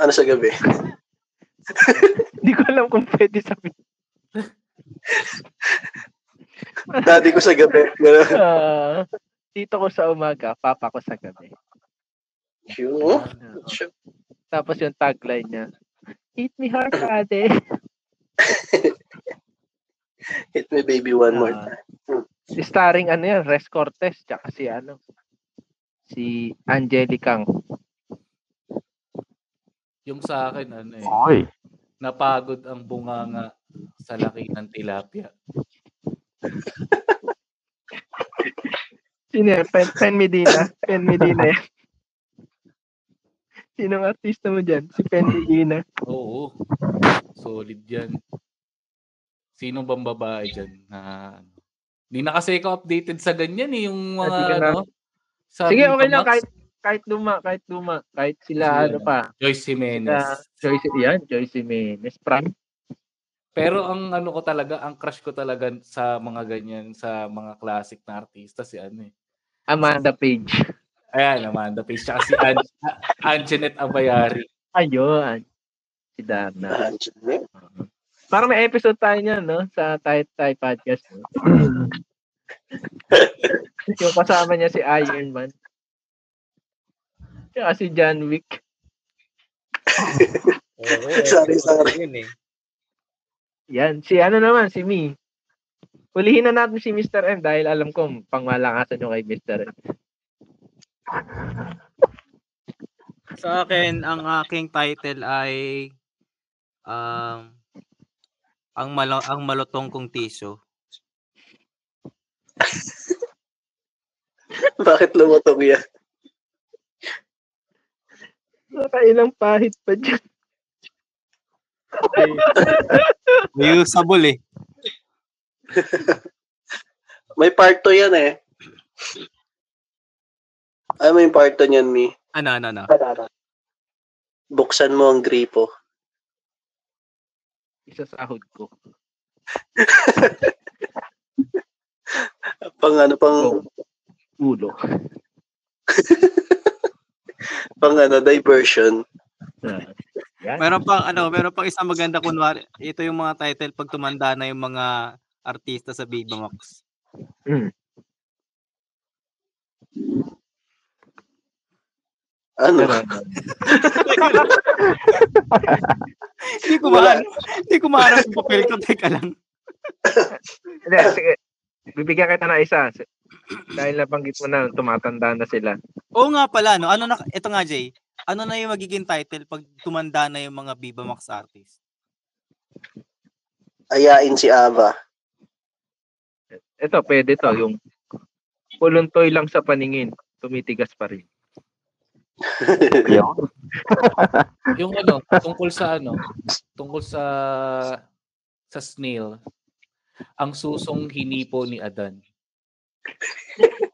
Speaker 5: Ano sa gabi?
Speaker 2: Hindi ko alam kung pwede sabihin.
Speaker 5: Daddy ko sa gabi.
Speaker 2: Ah, tito ko sa umaga, papa ko sa gabi.
Speaker 5: Yung,
Speaker 2: Ah, Tapos yung tagline niya, Hit me hard, ate.
Speaker 5: hit me baby one more
Speaker 2: Ah,
Speaker 5: time.
Speaker 2: starring ano yan, Res Cortez, tsaka si ano, si Angelicang.
Speaker 3: Yung sa akin, ano eh,
Speaker 6: Oy,
Speaker 3: napagod ang bunganga sa laki ng tilapia.
Speaker 2: Sino yan? Pen, Pen Medina? Pen Medina yan. Sinong artista mo dyan? Si Pen Medina.
Speaker 3: Oo. Solid yan. Sino bang babae dyan na? Hindi na kasi ako updated sa ganyan eh, yung mga
Speaker 2: Ah, ka na-
Speaker 3: ano. Sa
Speaker 2: Sige, okay lang. Kahit, kahit luma, kahit luma. Kahit sila,
Speaker 3: Sige,
Speaker 2: ano pa.
Speaker 3: Joyce Jimenez.
Speaker 2: Sila, Joyce, yan, Joyce Jimenez. Prime.
Speaker 3: Pero ang ano ko talaga, ang crush ko talaga sa mga ganyan, sa mga classic na artista, si ano eh.
Speaker 2: Amanda Page.
Speaker 3: Ayan, Amanda Page. Tsaka si An- Anjanette Abayari.
Speaker 2: Ayun. Si Darna.
Speaker 5: Ah, dyan, eh.
Speaker 2: Parang may episode tayo niyan, no? Sa Tay Tay Podcast. No? yung kasama niya si Iron Man. Tsaka si John Wick.
Speaker 5: Sorry, sorry.
Speaker 4: Yun eh.
Speaker 2: Yan. Si ano naman, si Mi. Hulihin na natin si Mr. M dahil alam ko pangmalakasan yung kay Mr. M.
Speaker 4: Sa akin, ang aking title ay um, ang malo ang malutong kong tiso.
Speaker 5: Bakit lumutong yan?
Speaker 2: Nakailang pahit pa dyan.
Speaker 4: May usable eh.
Speaker 5: May part 2 yan eh. Ay, may part 2 niyan, Mi.
Speaker 4: Ano, ano, ano.
Speaker 5: Buksan mo ang gripo.
Speaker 2: Isasahod ko.
Speaker 5: Pang ano, pang,
Speaker 2: Ulo.
Speaker 5: pang ano, diversion.
Speaker 2: Yan.
Speaker 4: Meron pang ano, meron pang isang maganda kunwari. Ito yung mga title pag tumanda na yung mga artista sa Viva Max.
Speaker 2: Mm.
Speaker 5: Ano?
Speaker 4: Hindi ko maano. Hindi ko mahanap yung papel ko. Teka lang.
Speaker 2: Hindi, sige. Bibigyan kita ng isa. Dahil nabanggit mo na, tumatanda na sila.
Speaker 4: Oo nga pala, no? Ano na, ito nga, Jay. Ano na yung magiging title pag tumanda na yung mga Viva Max artist?
Speaker 5: Ayain si Ava.
Speaker 2: Ito, pwede to. Yung puluntoy lang sa paningin, tumitigas pa rin.
Speaker 6: Yun.
Speaker 3: Yung ano, tungkol sa ano, tungkol sa sa snail, ang susong hinipo ni Adan.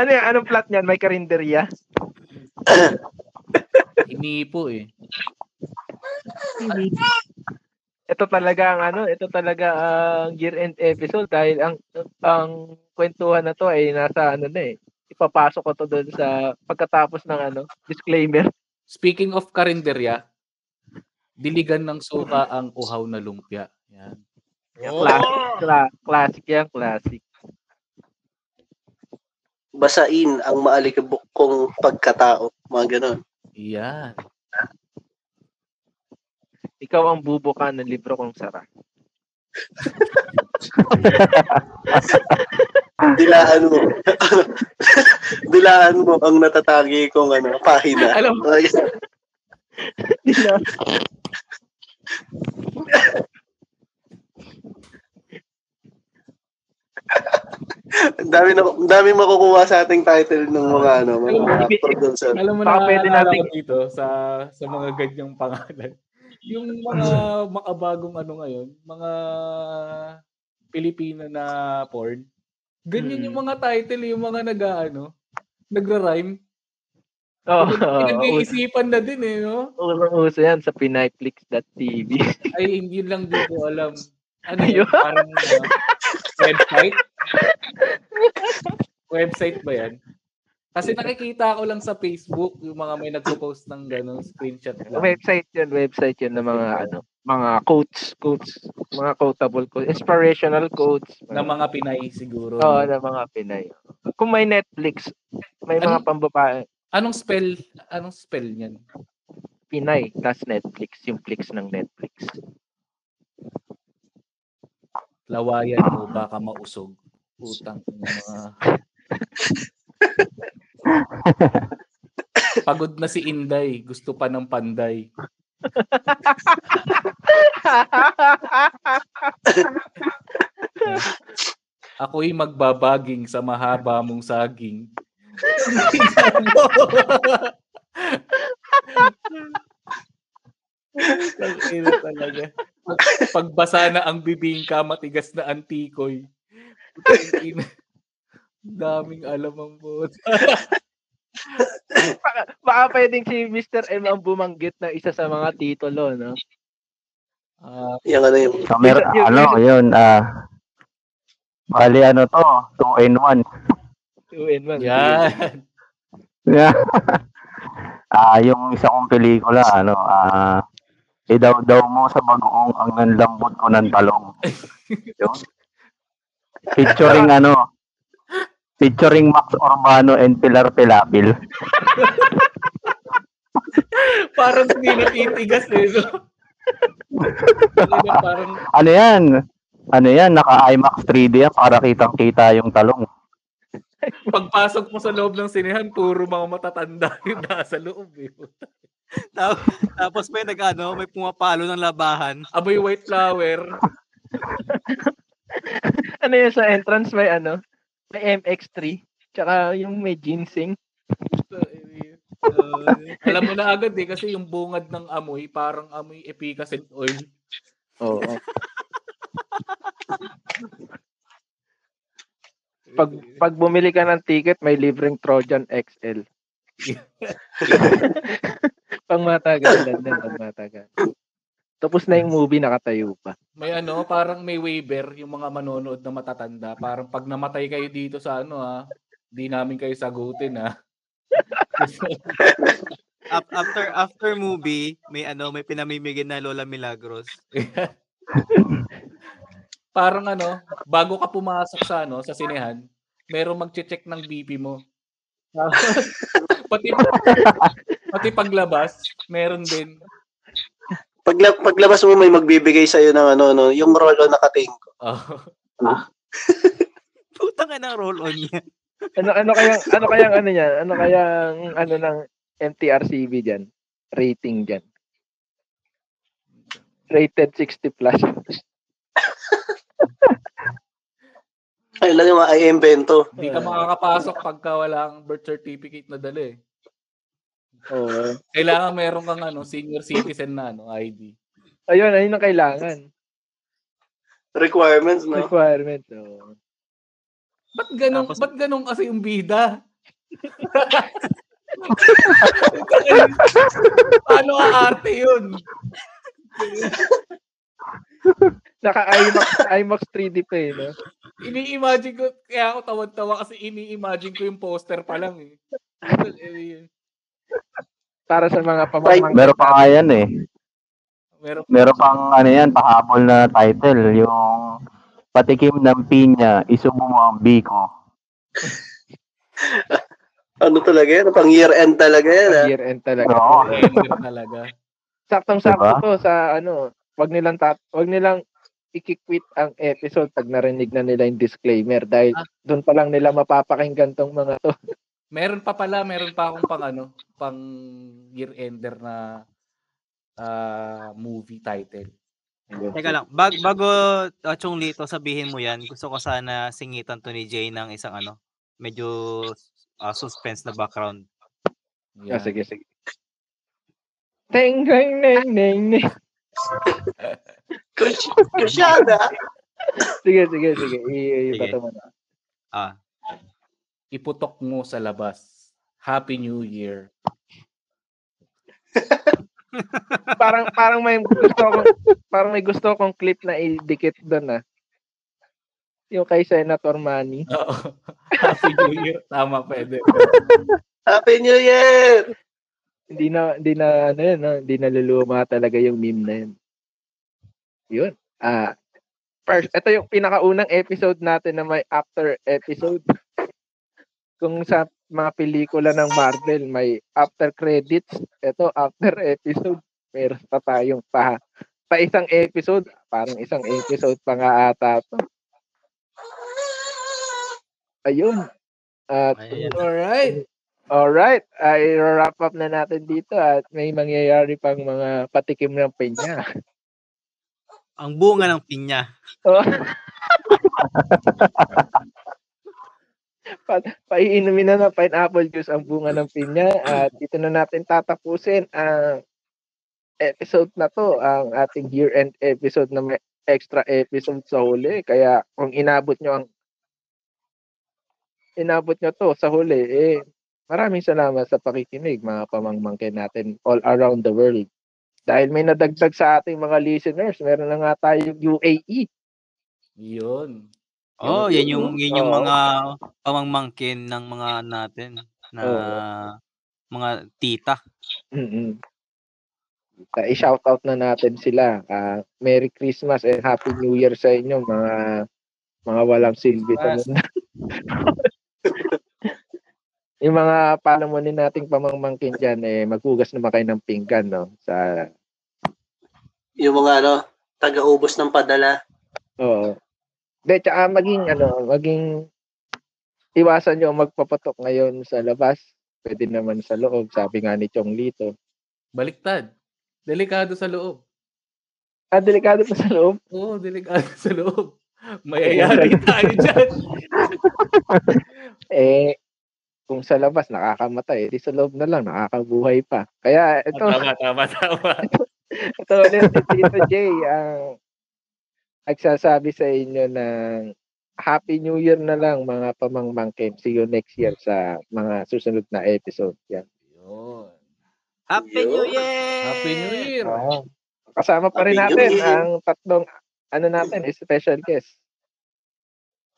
Speaker 2: Ano yan? Anong plot niyan? May karinderya?
Speaker 3: Hinipo eh.
Speaker 2: Ito talaga ang ano, ito talaga ang year-end episode dahil ang ang kwentuhan na to ay nasa ano na eh. Ipapasok ko to doon sa pagkatapos ng ano, disclaimer.
Speaker 3: Speaking of karinderya, diligan ng suka ang uhaw na lumpia. Yan.
Speaker 2: Classic, cla- classic yan, classic.
Speaker 5: Basain ang maalikabok kong pagkatao. Mga ganon.
Speaker 3: Yan.
Speaker 2: Ikaw ang bubuka ng libro kong sara.
Speaker 5: Dilaan mo. Dilaan mo ang natatagi kong ano, pahina.
Speaker 3: Alam mo-
Speaker 5: Ang dami na, ang dami makukuha sa ating title ng mga ano, mga producer.
Speaker 3: Alam mo
Speaker 2: Baka
Speaker 3: na
Speaker 2: pwede natin-
Speaker 3: dito sa sa mga ganyang pangalan. Yung mga makabagong ano ngayon, mga Pilipino na porn. Ganyan yung mga title, yung mga nag-ano, nagra-rhyme.
Speaker 2: Oh,
Speaker 3: Pinag-iisipan na din eh, no?
Speaker 2: Uso yan sa pinayflix.tv.
Speaker 3: Ay, hindi lang din ko alam. Ano yun? Parang uh, website? website ba yan? Kasi nakikita ko lang sa Facebook yung mga may nagpo-post ng gano'n, screenshot lang.
Speaker 2: website yun, website yun ng mga ano, mga quotes, quotes, mga quotable quotes, inspirational quotes.
Speaker 3: Na mga Pinay siguro.
Speaker 2: Oo, ng mga Pinay. Kung may Netflix, may mga
Speaker 3: Ano?
Speaker 2: pambabae,
Speaker 3: Anong spell? Anong spell niyan?
Speaker 2: Pinay, plus Netflix, yung Flix ng Netflix.
Speaker 3: Lawayan mo, baka mausog. Utang ng mga... Pagod na si Inday, gusto pa ng panday. Ako'y magbabaging sa mahaba mong saging. Pagbasa na ang bibingka, matigas na antikoy. Daming alam ang bot.
Speaker 2: baka, baka pwedeng si Mr. M ang bumanggit na isa sa mga titulo, no?
Speaker 3: Ah,
Speaker 5: Yung ano yung
Speaker 6: So, meron,
Speaker 2: Yung-
Speaker 6: ano, yun, ah, bali ano to, 2 in 1.
Speaker 2: Two in one.
Speaker 3: yan.
Speaker 6: Yeah. Ah, yung isa kong pelikula, ano, ah, idaw-daw mo sa bagoong ang nanlambot ko ng talong. Yun. Featuring ano, featuring Max Urbano and Pilar Pilapil.
Speaker 3: Parang hindi natitigas eh. Parang
Speaker 6: Ano yan? Ano yan? Naka-IMAX 3D yan para kitang-kita yung talong.
Speaker 3: pagpasok mo sa loob ng sinehan, puro mga matatanda yung nasa loob. Eh.
Speaker 4: Tapos, may nag ano, may pumapalo ng labahan.
Speaker 3: Amoy white flower.
Speaker 2: Ano yun sa entrance may ano? May MX3. Tsaka yung may ginseng.
Speaker 3: Uh, alam mo na agad eh, kasi yung bungad ng amoy, parang amoy efficacent oil.
Speaker 2: Oo. pag pag bumili ka ng ticket, may libreng Trojan XL. pang matagalan din, pang matagalan. Tapos na yung movie, nakatayo pa.
Speaker 3: May ano, parang may waiver yung mga manonood na matatanda. Parang pag namatay kayo dito sa ano ha, di namin kayo sagutin ha.
Speaker 4: Af- After after movie, may ano, may pinamimigay na Lola Milagros.
Speaker 3: parang ano, bago ka pumasok sa ano, sa sinehan, merong magche-check ng BP mo. pati pati paglabas, meron din.
Speaker 5: Pagla, paglabas mo may magbibigay sa ng ano no, yung rolo na kating ko.
Speaker 3: Oh.
Speaker 4: Putang ina roll on niya.
Speaker 2: Ano ano kaya ano kaya ano niyan? Ano kaya ano ng MTRCB diyan? Rating diyan. Rated 60 plus.
Speaker 5: Ay lang yung i-invento.
Speaker 3: Hindi ka makakapasok pagka walang birth certificate na dala eh.
Speaker 2: Oo.
Speaker 3: Kailangan meron kang ano, senior citizen na ano, ID.
Speaker 2: Ayun, ayun ang kailangan.
Speaker 5: Requirements, no?
Speaker 2: Requirement. Oo.
Speaker 3: Ba't ganun,
Speaker 4: Tapos-
Speaker 3: ba't ganun kasi yung bida? Paano arte yun?
Speaker 2: Naka IMAX IMAX 3D pa eh, no?
Speaker 3: Ini-imagine ko, kaya ako tawad-tawa kasi ini-imagine ko yung poster pa lang eh.
Speaker 2: Para sa mga pamamangkin.
Speaker 6: Meron pa nga yan eh.
Speaker 3: Meron
Speaker 6: Meron pang ano yan, pahabol na title. Yung patikim ng pinya, isubo mo ang biko.
Speaker 5: Ano talaga yan? Pang year end talaga yan, ah.
Speaker 2: Year end talaga.
Speaker 6: Oo.
Speaker 3: ender talaga.
Speaker 2: Saktong-sakto
Speaker 6: Diba?
Speaker 2: to sa ano, wag nilang tat wag nilang i-quit ang episode pag narinig na nila yung disclaimer dahil
Speaker 3: Ah.
Speaker 2: doon pa lang nila mapapakinggan tong mga to.
Speaker 3: Meron pa pala, meron pa akong pang ano, pang year ender na ah, movie title.
Speaker 4: Teka lang, bag, bago uh, Chong Lito sabihin mo yan, gusto ko sana singitan to ni Jay ng isang ano, medyo uh, suspense na background.
Speaker 2: Ah,
Speaker 3: Yan.
Speaker 2: sige, sige. Teng, teng, neng, neng, neng.
Speaker 5: Kush- Kusyada.
Speaker 2: Sige, sige, sige. I, i,
Speaker 4: Sige.
Speaker 2: bato mo na.
Speaker 4: Ah,
Speaker 3: Iputok mo sa labas. Happy New Year.
Speaker 2: Parang parang may gusto akong parang may gusto akong clip na idikit doon ah. Yung kay Senator Manny.
Speaker 3: Oo. Happy New Year. Tama, pwede.
Speaker 5: Happy New Year!
Speaker 2: Hindi na hindi na ano yun, no? hindi naluluma talaga yung meme na yun. Yun. Ah, first, ito yung pinakaunang episode natin na may after episode. Kung sa mga pelikula ng Marvel may after credits, ito after episode. Meron pa tayong pa pa isang episode, parang isang episode pa nga ata to. Ayun. At
Speaker 4: Ayan.
Speaker 3: Alright.
Speaker 2: Alright, ay wrap up na natin dito at may mangyayari pang mga patikim ng pinya.
Speaker 4: ang bunga ng pinya.
Speaker 2: Oh. pa paiinumin na ng pineapple juice ang bunga ng pinya at dito na natin tatapusin ang episode na to, ang ating year-end episode na may extra episode sa huli. Kaya kung inabot nyo ang inabot nyo to sa huli, eh, maraming salamat sa pakikinig mga pamangmangkin natin all around the world. Dahil may nadagdag sa ating mga listeners, meron na nga tayong UAE.
Speaker 3: Yun.
Speaker 4: Oh, yan yung yan yung
Speaker 2: Oo.
Speaker 4: mga pamangmangkin ng mga natin na mga tita.
Speaker 2: mm I-shout out na natin sila. Ah, Merry Christmas and Happy New Year sa inyo mga mga walang silbi sa mundo. Yung mga palamunin nating pamangmangkin dyan, eh, maghugas naman kayo ng pinggan, no? Sa,
Speaker 5: Yung mga ano, taga-ubos ng padala.
Speaker 2: oo. De, tsaka maging, ano, maging, iwasan nyo magpapatok ngayon sa labas. Pwede naman sa loob, sabi nga ni Chong Lito.
Speaker 3: Baliktad. Delikado sa loob.
Speaker 2: Ah, delikado pa sa loob.
Speaker 3: Oo, delikado sa loob. Mayayari tayo dyan.
Speaker 2: Eh, kung sa labas nakakamatay, di sa loob na lang nakakabuhay pa. Kaya ito,
Speaker 3: Tama, tama, tama.
Speaker 2: ito ulit Tito J ang nagsasabi sa inyo ng Happy New Year na lang mga pamangmangkin. See you next year sa mga susunod na episode. Yan.
Speaker 3: Yun.
Speaker 4: Happy New Year!
Speaker 3: Happy New Year.
Speaker 2: Oo. Kasama pa rin
Speaker 5: Happy
Speaker 2: natin ang tatlong ano natin, special guest.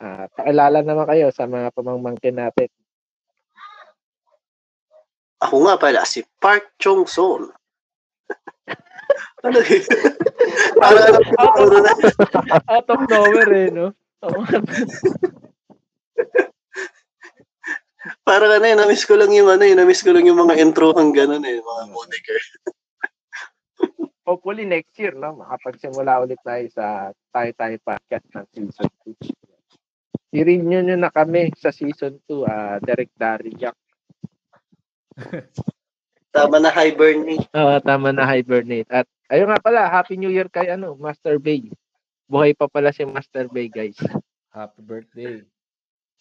Speaker 2: Ah, pakilala naman kayo sa mga pamangmangkin natin.
Speaker 5: Ako nga pala, si Park Chong Sol. ano yun? Parang ano, ano na.
Speaker 2: Out of nowhere eh, no?
Speaker 5: Parang ano eh, na-miss ko lang yung ano eh, na-miss ko lang yung mga intro hang ganun eh, mga moniker.
Speaker 2: Hopefully next year, no? Makapagsimula ulit tayo sa Tayo Tayo Podcast ng Season 2. I-renew nyo na kami sa Season 2, ah Derek Dariak.
Speaker 5: Tama na hibernate.
Speaker 2: Oo, tama na hibernate. At ayun nga pala, Happy New Year kay ano, Master Bay. Buhay pa pala si Master Bay, guys.
Speaker 3: Happy birthday.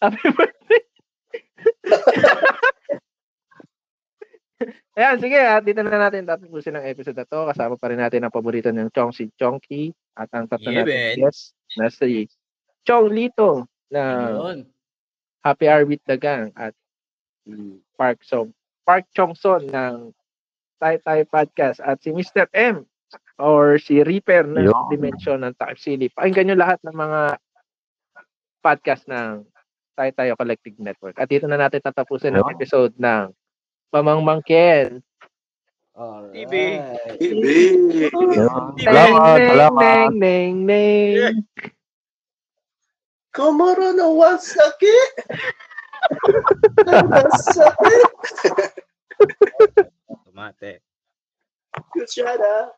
Speaker 2: Happy birthday! Ayan, sige, at dito na natin tatapusin ang episode na to. Kasama pa rin natin ang paborito ng Chong si Chonky at ang tatlo
Speaker 4: Yeah,
Speaker 2: natin
Speaker 4: man.
Speaker 2: guest na si Chong Lito na
Speaker 3: Yun.
Speaker 2: Happy Hour with the Gang at Park Song Park Chong Son ng Tai Tai Podcast at si Mr. M or si Reaper ng
Speaker 6: Yun.
Speaker 2: Dimension ng Time Silly. Pakinggan nyo lahat ng mga podcast ng Tai Tayo Collective Network. At dito na natin tatapusin ang episode ng Pamangmangkin.
Speaker 3: Alright.
Speaker 4: TV.
Speaker 6: Yun. Salamat, salamat.
Speaker 2: Neng, neng, neng.
Speaker 5: Komoro no wasaki. Nasaki.
Speaker 4: Tomate.
Speaker 5: Cuchara.